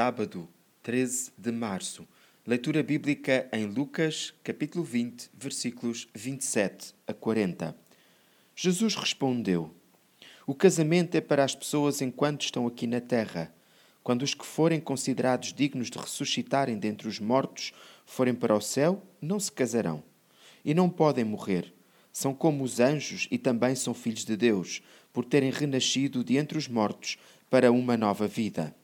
sábado, 13 de março. Leitura bíblica em Lucas, capítulo 20, versículos 27 a 40. Jesus respondeu: O casamento é para as pessoas enquanto estão aqui na terra. Quando os que forem considerados dignos de ressuscitarem dentre os mortos forem para o céu, não se casarão. E não podem morrer. São como os anjos e também são filhos de Deus, por terem renascido de entre os mortos para uma nova vida.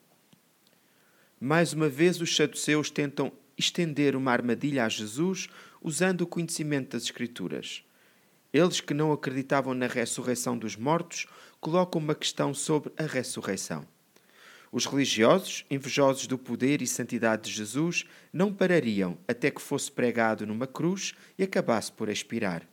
Mais uma vez, os saduceus tentam estender uma armadilha a Jesus usando o conhecimento das Escrituras. Eles que não acreditavam na ressurreição dos mortos colocam uma questão sobre a ressurreição. Os religiosos, invejosos do poder e santidade de Jesus, não parariam até que fosse pregado numa cruz e acabasse por expirar.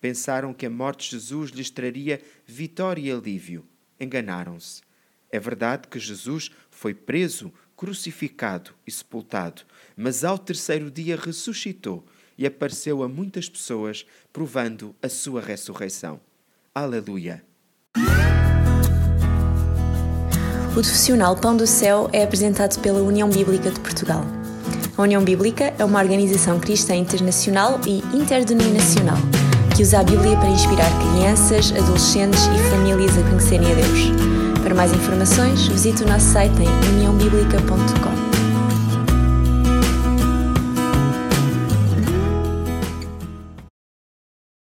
Pensaram que a morte de Jesus lhes traria vitória e alívio. Enganaram-se. É verdade que Jesus foi preso, crucificado e sepultado, mas ao terceiro dia ressuscitou e apareceu a muitas pessoas, provando a sua ressurreição. Aleluia! O profissional Pão do Céu é apresentado pela União Bíblica de Portugal. A União Bíblica é uma organização cristã internacional e interdenominacional que usa a Bíblia para inspirar crianças, adolescentes e famílias a conhecerem a Deus. Para mais informações, visite o nosso site em uniãobíblica.com.